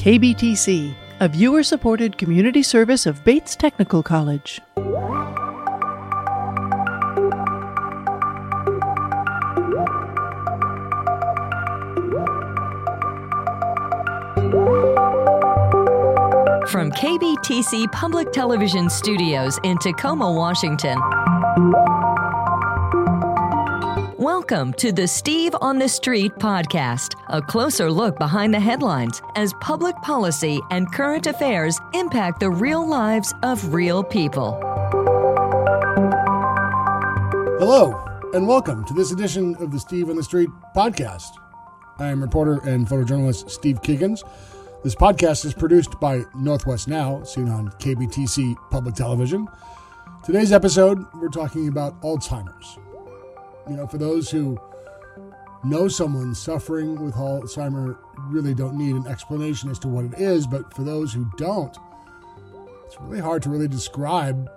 KBTC, a viewer supported community service of Bates Technical College. From KBTC Public Television Studios in Tacoma, Washington. Welcome to the Steve on the Street podcast, a closer look behind the headlines as public policy and current affairs impact the real lives of real people. Hello, and welcome to this edition of the Steve on the Street podcast. I am reporter and photojournalist Steve Kiggins. This podcast is produced by Northwest Now, seen on KBTC Public Television. Today's episode, we're talking about Alzheimer's. You know, for those who know someone suffering with Alzheimer, really don't need an explanation as to what it is, but for those who don't, it's really hard to really describe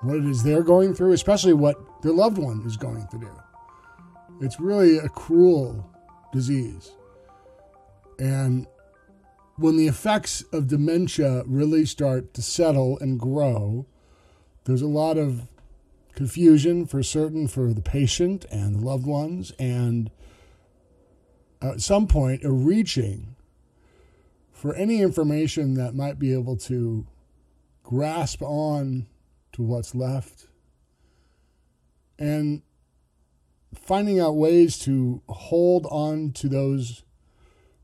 what it is they're going through, especially what their loved one is going through. It's really a cruel disease. And when the effects of dementia really start to settle and grow, there's a lot of confusion for certain for the patient and the loved ones, and at some point, a reaching for any information that might be able to grasp on to what's left and finding out ways to hold on to those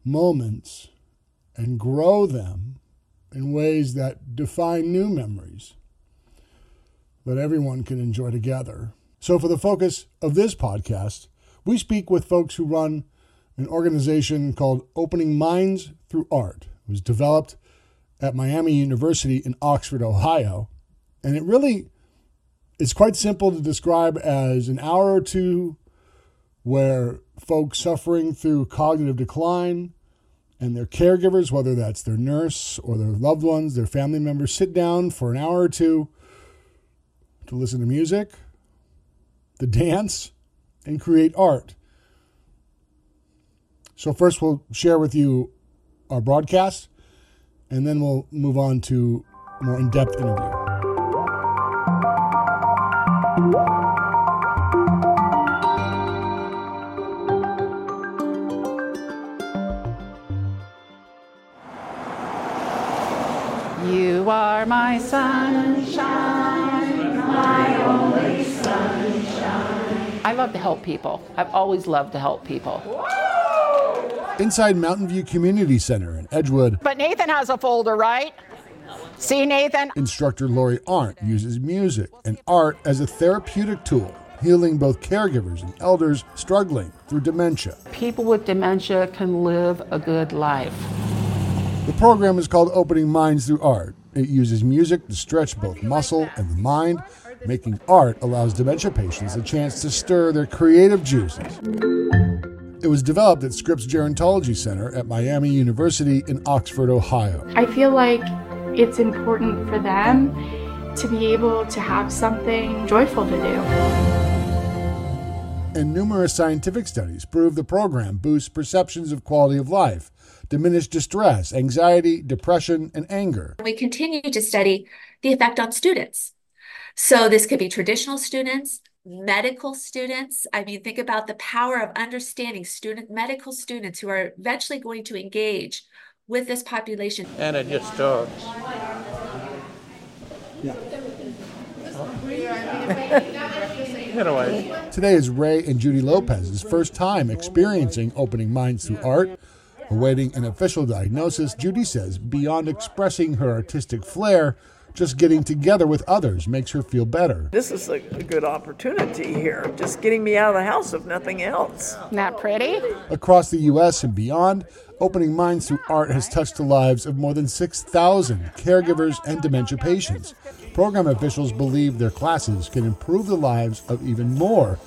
moments and grow them in ways that define new memories that everyone can enjoy together. So, for the focus of this podcast, we speak with folks who run an organization called Opening Minds Through Art. It was developed at Miami University in Oxford, Ohio. And it really is quite simple to describe as an hour or two where folks suffering through cognitive decline and their caregivers, whether that's their nurse or their loved ones, their family members, sit down for an hour or two to listen to music, to dance, and create art. So, first, we'll share with you our broadcast, and then we'll move on to a more in depth interview. You are my sunshine, love to help people. I've always loved to help people. Inside Mountain View Community Center in Edgewood, But Nathan has a folder, right? See, Nathan? instructor Lori Arndt uses music and art as a therapeutic tool, healing both caregivers and elders struggling through dementia. People with dementia can live a good life. The program is called Opening Minds Through Art. It uses music to stretch both muscle and the mind. Making art allows dementia patients a chance to stir their creative juices. It was developed at Scripps Gerontology Center at Miami University in Oxford, Ohio. I feel like it's important for them to be able to have something joyful to do. And numerous scientific studies prove the program boosts perceptions of quality of life, diminish distress, anxiety, depression, and anger. We continue to study the effect on students. So this could be traditional students, medical students. I mean, think about the power of understanding student medical students who are eventually going to engage with this population. and it just starts. anyway, Today is Ray and Judy Lopez's first time experiencing opening minds through art. Awaiting an official diagnosis, Judy says beyond expressing her artistic flair, just getting together with others makes her feel better. This is a, a good opportunity here, just getting me out of the house, if nothing else. Isn't pretty? Across the U.S. and beyond, Opening Minds Through Art has touched the lives of more than 6,000 caregivers and dementia patients. Program officials believe their classes can improve the lives of even more.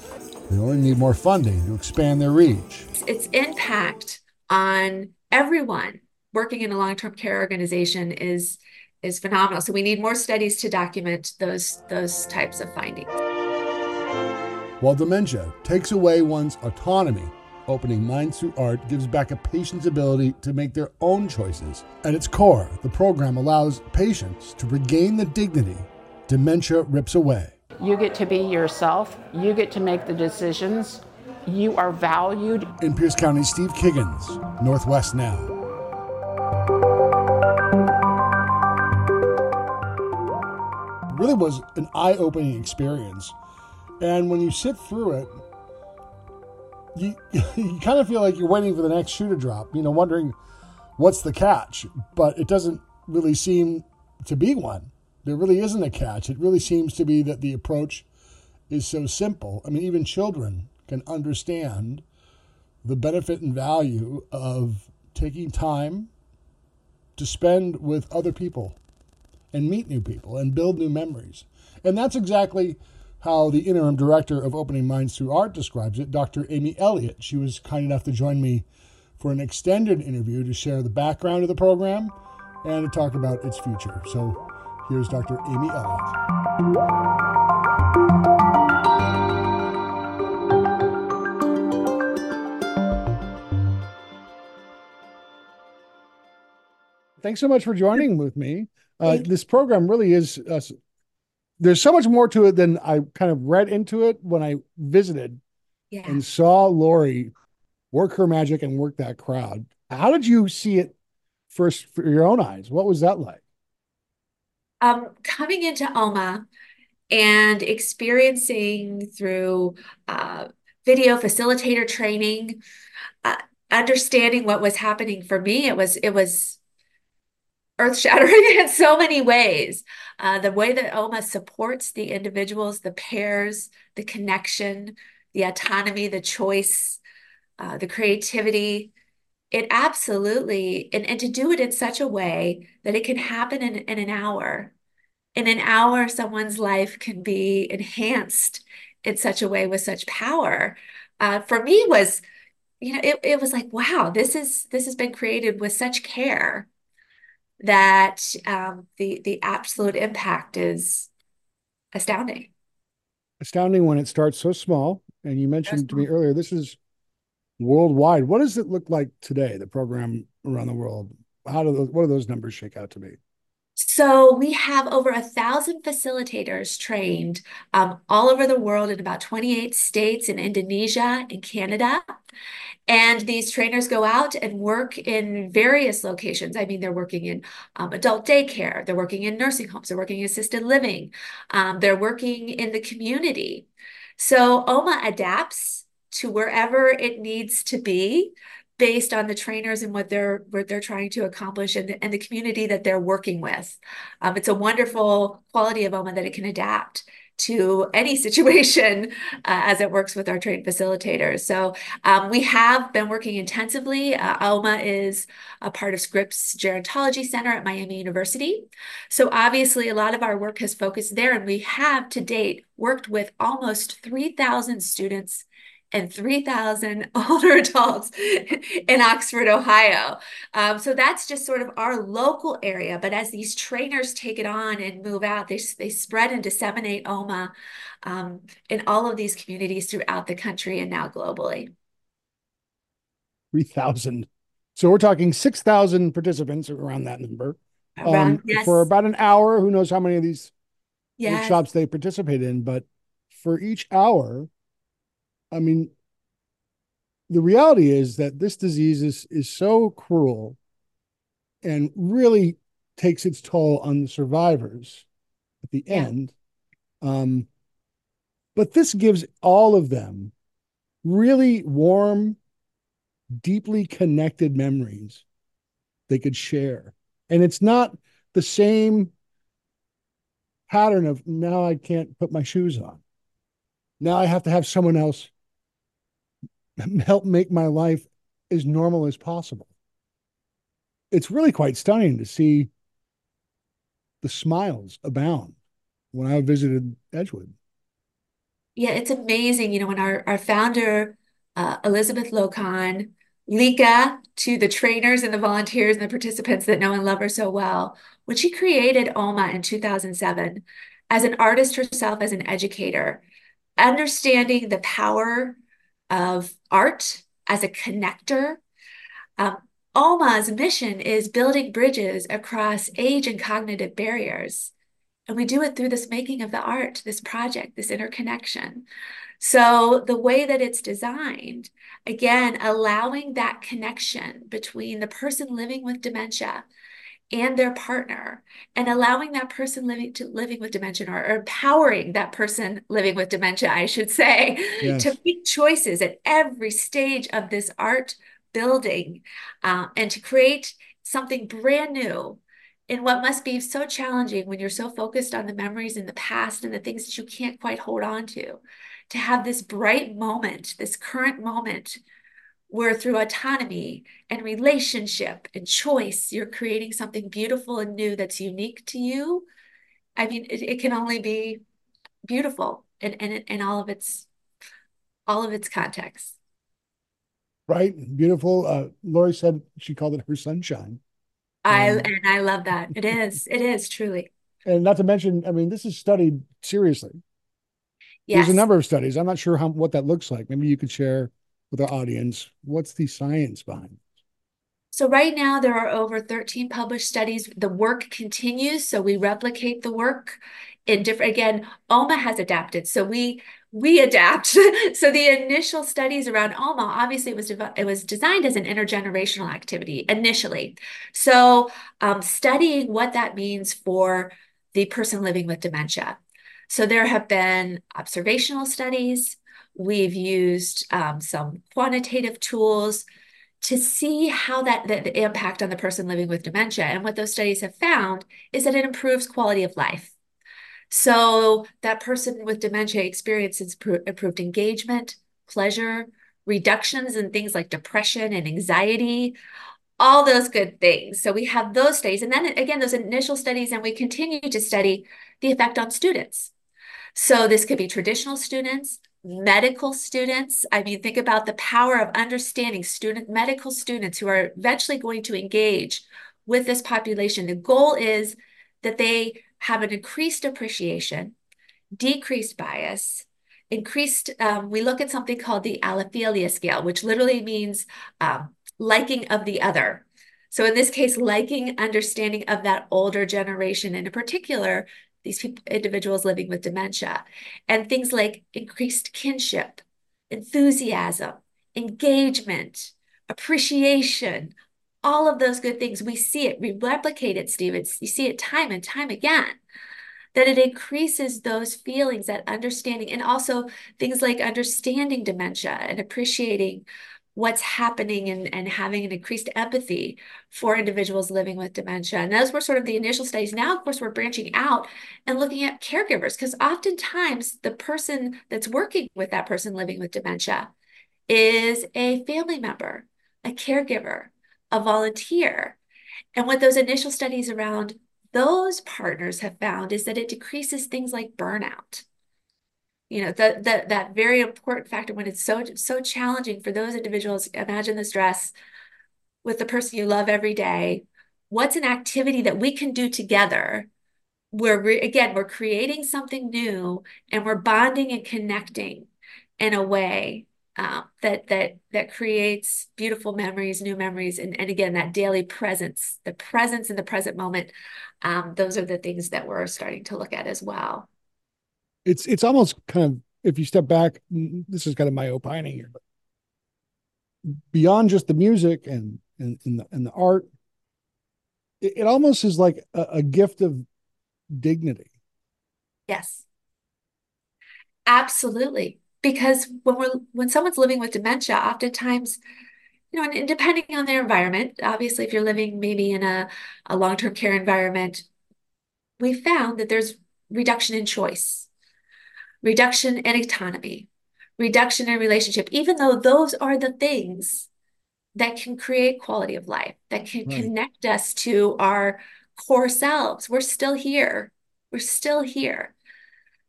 They only need more funding to expand their reach. Its impact on everyone working in a long-term care organization is is phenomenal. So we need more studies to document those those types of findings. While dementia takes away one's autonomy, Opening Minds Through Art gives back a patient's ability to make their own choices. At its core, the program allows patients to regain the dignity dementia rips away. You get to be yourself, you get to make the decisions, you are valued. In Pierce County, Steve Kiggins, Northwest Now. Really was an eye opening experience. And when you sit through it, you, you kind of feel like you're waiting for the next shoe to drop, you know, wondering what's the catch. But it doesn't really seem to be one. There really isn't a catch. It really seems to be that the approach is so simple. I mean, even children can understand the benefit and value of taking time to spend with other people and meet new people and build new memories. And that's exactly how the interim director of Opening Minds Through Art describes it, Dr. Amy Elliott. She was kind enough to join me for an extended interview to share the background of the program and to talk about its future. So here's Dr. Amy Elliott. Thanks so much for joining with me. Uh, this program really is. Uh, there's so much more to it than I kind of read into it when I visited Yeah. and saw Lori work her magic and work that crowd. How did you see it first for your own eyes? What was that like? Um, coming into OMA and experiencing through uh, video facilitator training, uh, understanding what was happening for me, it was it was earth shattering in so many ways. Uh, the way that OMA supports the individuals, the pairs, the connection, the autonomy, the choice, uh, the creativity. It absolutely, and, and to do it in such a way that it can happen in, in an hour. In an hour, someone's life can be enhanced in such a way with such power. Uh, for me, was you know, it, it was like, wow, this is this has been created with such care that um, the the absolute impact is astounding. Astounding when it starts so small. And you mentioned to me earlier, this is worldwide. What does it look like today, the program around the world? How do those, what do those numbers shake out to be? So we have over a thousand facilitators trained um, all over the world in about 28 states in Indonesia and Canada. And these trainers go out and work in various locations. I mean, they're working in um, adult daycare, they're working in nursing homes, they're working in assisted living, um, they're working in the community. So OMA adapts to wherever it needs to be based on the trainers and what they're what they're trying to accomplish and the, and the community that they're working with. Um, it's a wonderful quality of OMA that it can adapt to any situation uh, as it works with our trained facilitators. So um, we have been working intensively. Uh, OMA is a part of Scripps Gerontology Center at Miami University. So obviously a lot of our work has focused there and we have to date worked with almost 3,000 students and 3,000 older adults in Oxford, Ohio. Um, so that's just sort of our local area. But as these trainers take it on and move out, they, they spread and disseminate OMA um, in all of these communities throughout the country and now globally. 3,000. So we're talking 6,000 participants around that number. Around, um, yes. For about an hour. Who knows how many of these Yes. workshops they participate in, but for each hour, I mean, the reality is that this disease is is so cruel and really takes its toll on the survivors at the Yeah. end. Um, but this gives all of them really warm, deeply connected memories they could share. And it's not the same pattern of now I can't put my shoes on. Now I have to have someone else help make my life as normal as possible. It's really quite stunning to see the smiles abound when I visited Edgewood. Yeah, it's amazing. You know, when our, our founder, uh, Elizabeth Lokon, Lika, to the trainers and the volunteers and the participants that know and love her so well, when she created OMA in 2007, as an artist herself, as an educator, understanding the power of art as a connector. Um, OMA's mission is building bridges across age and cognitive barriers. And we do it through this making of the art, this project, this interconnection. So, the way that it's designed, again, allowing that connection between the person living with dementia and their partner and allowing that person living to living with dementia or, or empowering that person living with dementia i should say yes. to make choices at every stage of this art building uh, and to create something brand new in what must be so challenging when you're so focused on the memories in the past and the things that you can't quite hold on to to have this bright moment this current moment where through autonomy and relationship and choice, you're creating something beautiful and new that's unique to you. I mean, it, it can only be beautiful in, in, in all of its all of its context. Right. Beautiful. Uh, Lori said she called it her sunshine. I um, and I love that. It is. It is truly. And not to mention, I mean, this is studied seriously. Yes. There's a number of studies. I'm not sure how what that looks like. Maybe you could share with our audience what's the science behind it? So right now there are over 13 published studies. The work continues, so we replicate the work in different again, OMA has adapted. So we we adapt. so the initial studies around OMA, obviously it was it was designed as an intergenerational activity initially. So um, studying what that means for the person living with dementia. So there have been observational studies, We've used um, some quantitative tools to see how that the, the impact on the person living with dementia. And what those studies have found is that it improves quality of life. So that person with dementia experiences improved engagement, pleasure, reductions in things like depression and anxiety, all those good things. So we have those studies. And then again, those initial studies, and we continue to study the effect on students. So this could be traditional students, medical students. I mean, think about the power of understanding student medical students who are eventually going to engage with this population. The goal is that they have an increased appreciation, decreased bias, increased. Um, we look at something called the allophilia scale, which literally means um, liking of the other. So in this case, liking understanding of that older generation, and in particular, these people, individuals living with dementia, and things like increased kinship, enthusiasm, engagement, appreciation, all of those good things. We see it, we replicate it, Steve. It's, you see it time and time again. That it increases those feelings, that understanding, and also things like understanding dementia and appreciating what's happening and, and having an increased empathy for individuals living with dementia. And those were sort of the initial studies. Now, of course, we're branching out and looking at caregivers because oftentimes the person that's working with that person living with dementia is a family member, a caregiver, a volunteer. And what those initial studies around those partners have found is that it decreases things like burnout you know that that that very important factor when it's so so challenging for those individuals imagine the stress with the person you love every day. What's an activity that we can do together? Where we again we're creating something new and we're bonding and connecting in a way uh, that that that creates beautiful memories new memories and, and again that daily presence the presence in the present moment um, those are the things that we're starting to look at as well it's it's almost kind of if you step back, this is kind of my opining here, but beyond just the music and and, and the and the art, it, it almost is like a, a gift of dignity. Yes. Absolutely. Because when we're when someone's living with dementia, oftentimes you know, and depending on their environment, obviously, if you're living maybe in a, a long term care environment, we found that there's reduction in choice reduction in autonomy, reduction in relationship, even though those are the things that can create quality of life, that can right. connect us to our core selves. We're still here. We're still here.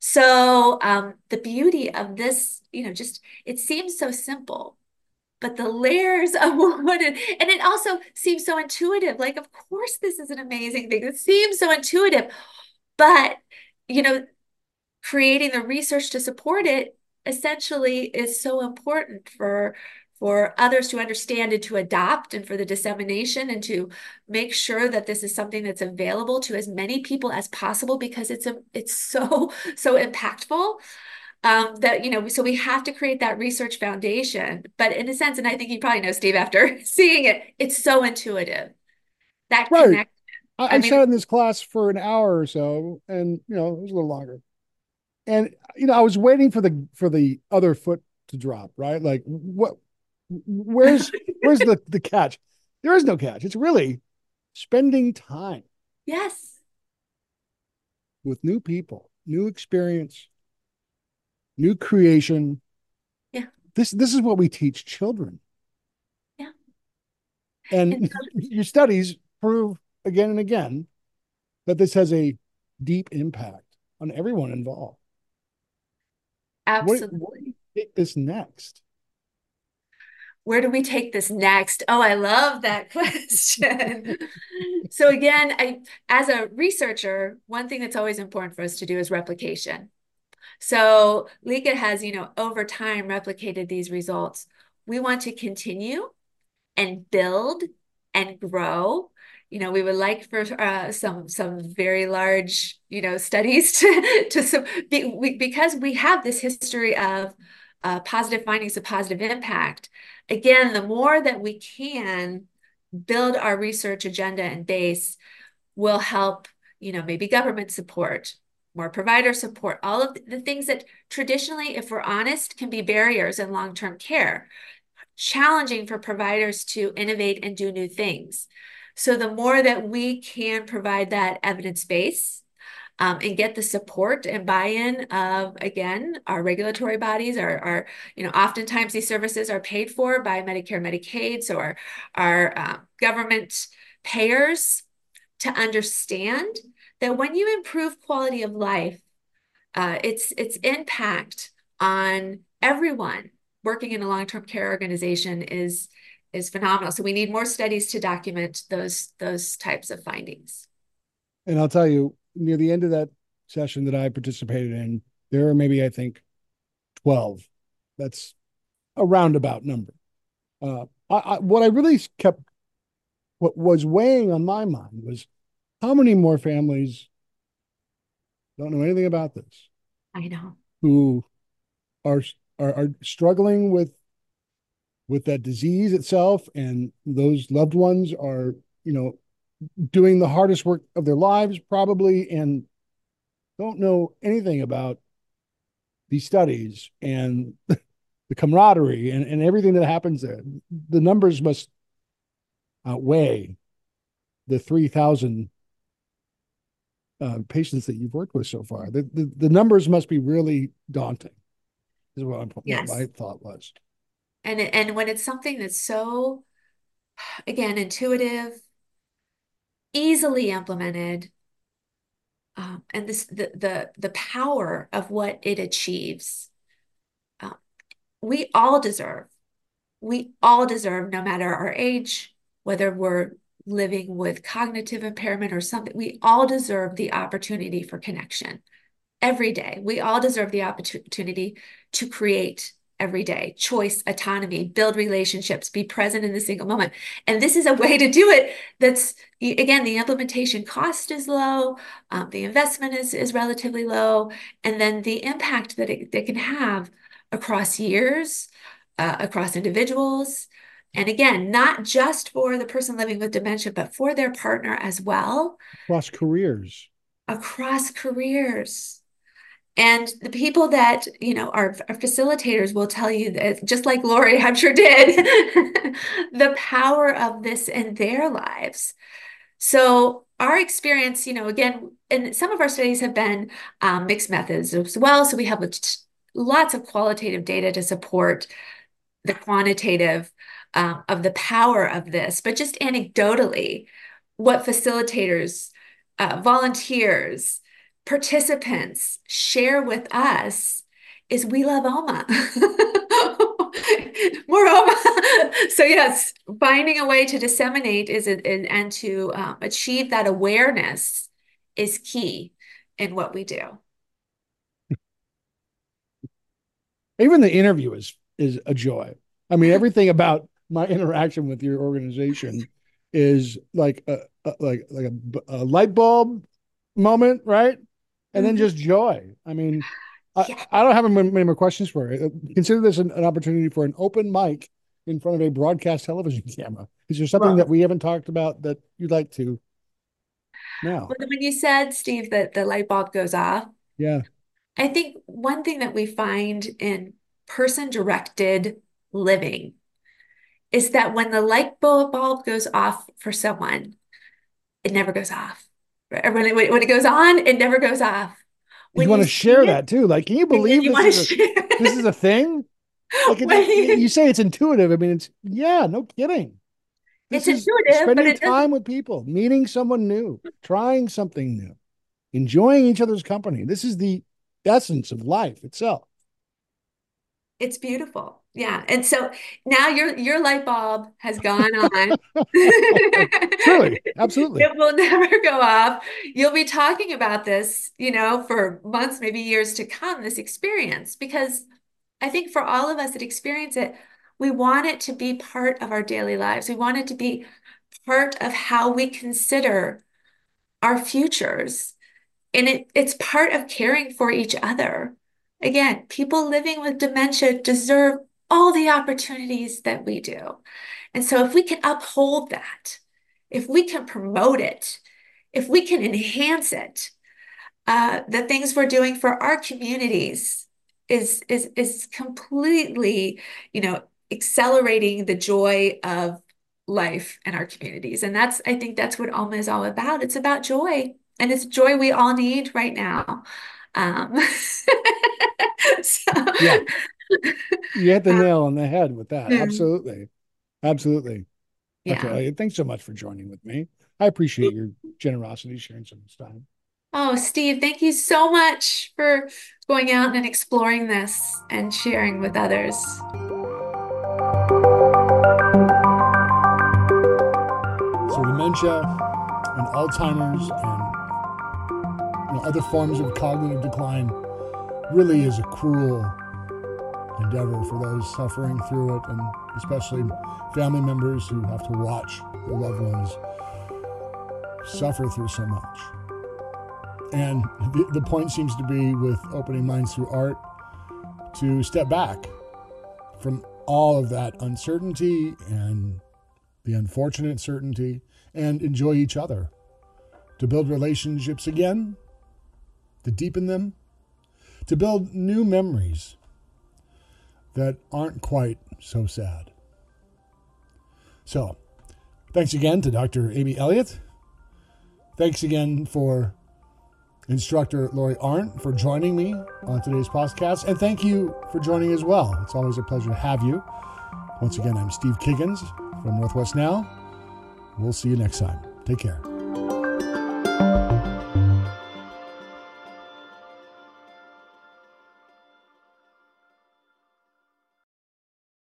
So um, the beauty of this, you know, just it seems so simple, but the layers of what it, and it also seems so intuitive. Like, of course, this is an amazing thing. It seems so intuitive, but you know, creating the research to support it essentially is so important for for others to understand and to adopt and for the dissemination and to make sure that this is something that's available to as many people as possible because it's a it's so so impactful um, that you know so we have to create that research foundation. But in a sense and i think you probably know steve after seeing it it's so intuitive. That right. connection. I, I, I mean, sat in this class for an hour or so and you know it was a little longer and you know i was waiting for the for the other foot to drop right like what where's where's the the catch there is no catch it's really spending time yes with new people new experience new creation. Yeah. This this is what we teach children. Yeah. And, and your studies prove again and again that this has a deep impact on everyone involved. Absolutely. What, what take this next? Where do we take this next? Oh, I love that question. so again, I as a researcher, one thing that's always important for us to do is replication. So Lika has, you know, over time replicated these results. We want to continue and build and grow. You know, we would like for uh, some some very large, you know, studies to to be, we, because we have this history of uh, positive findings of positive impact. Again, the more that we can build our research agenda and base will help, you know, maybe government support, more provider support, all of the things that traditionally, if we're honest, can be barriers in long term care, challenging for providers to innovate and do new things. So, the more that we can provide that evidence base um, and get the support and buy-in of again our regulatory bodies are, are you know oftentimes these services are paid for by medicare medicaid so our, our uh, government payers to understand that when you improve quality of life, uh, its its impact on everyone working in a long-term care organization is is phenomenal. So we need more studies to document those those types of findings. And I'll tell you, near the end of that session that I participated in, there are maybe I think twelve. That's a roundabout number. Uh, I, I, what I really kept, what was weighing on my mind was how many more families don't know anything about this? I know. Who are are, are struggling with with that disease itself and those loved ones are, you know, doing the hardest work of their lives probably and don't know anything about these studies and the camaraderie and, and everything that happens there. The numbers must outweigh the 3,000 uh, patients that you've worked with so far. The, the, the numbers must be really daunting. Is what, I'm, yes. what my thought was. And and when it's something that's so, again, intuitive, easily implemented, um, and this the the the power of what it achieves, um, we all deserve. We all deserve, no matter our age, whether we're living with cognitive impairment or something, we all deserve the opportunity for connection every day. We all deserve the opportunity to create every day choice, autonomy, build relationships, be present in the single moment. And this is a way to do it that's, again, the implementation cost is low, um, the investment is, is relatively low, and then the impact that it, it can have across years, uh, across individuals, and again, not just for the person living with dementia, but for their partner as well. Across careers. Across careers. And the people that, you know, our facilitators will tell you that, just like Lori, I'm sure did, the power of this in their lives. So our experience, you know, again, and some of our studies have been um, mixed methods as well. So we have lots of qualitative data to support the quantitative um, of the power of this, but just anecdotally, what facilitators, uh, volunteers, participants share with us is we love OMA. More OMA. so yes, finding a way to disseminate is it and to um, achieve that awareness is key in what we do. Even the interview is is a joy. I mean, everything about my interaction with your organization is like a, a like like a, a, light bulb moment, right? And then mm-hmm. just joy. I mean, I, I don't have many more questions for you. Consider this an, an, opportunity for an open mic in front of a broadcast television camera. Is there something well, that we haven't talked about that you'd like to now? When you said, Steve, that the light bulb goes off, yeah, I think one thing that we find in person directed living is that when the light bulb goes off for someone, it never goes off. When it, when it goes on, it never goes off. When you want to share it, that too. Like, can you believe you this, is a, this is a thing? Like it, you say it's intuitive. I mean, it's yeah, no kidding. This it's intuitive. Spending time with people, meeting someone new, trying something new, enjoying each other's company. This is the essence of life itself. It's beautiful. Yeah. Mm. And so now your your light bulb has gone on. Truly, absolutely. It will never go off. You'll be talking about this, you know, for months, maybe years to come, this experience, because I think for all of us that experience it, we want it to be part of our daily lives. We want it to be part of how we consider our futures. And it, it's part of caring for each other. Again, people living with dementia deserve all the opportunities that we do. And so, if we can uphold that, if we can promote it, if we can enhance it, uh, the things we're doing for our communities is is is completely, you know, accelerating the joy of life in our communities. And that's I think that's what OMA is all about. It's about joy, and it's joy we all need right now. Um, so, yeah. You hit the um, nail on the head with that. Absolutely. Absolutely. Yeah. Okay. Thanks so much for joining with me. I appreciate your generosity sharing some of this time. Oh, Steve, thank you so much for going out and exploring this and sharing with others. So, dementia and Alzheimer's and you know, other forms of cognitive decline really is a cruel endeavor for those suffering through it, and especially family members who have to watch their loved ones suffer through so much. And the, the point seems to be with opening minds through art to step back from all of that uncertainty and the unfortunate certainty and enjoy each other, to build relationships again to deepen them, to build new memories that aren't quite so sad. So, thanks again to Dr. Amy Elliott. Thanks again for instructor Lori Arndt for joining me on today's podcast. And thank you for joining as well. It's always a pleasure to have you. Once again, I'm Steve Kiggins from Northwest Now. We'll see you next time. Take care.